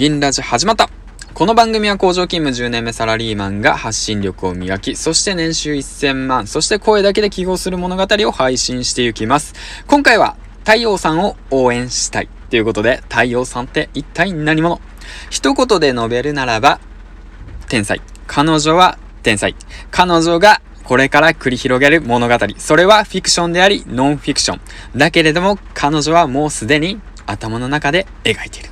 銀ラジ始まったこの番組は工場勤務10年目サラリーマンが発信力を磨き、そして年収1000万、そして声だけで記号する物語を配信していきます。今回は太陽さんを応援したい。ということで、太陽さんって一体何者？一言で述べるならば、天才。彼女は天才。彼女がこれから繰り広げる物語。それはフィクションであり、ノンフィクション。だけれども、彼女はもうすでに頭の中で描いている。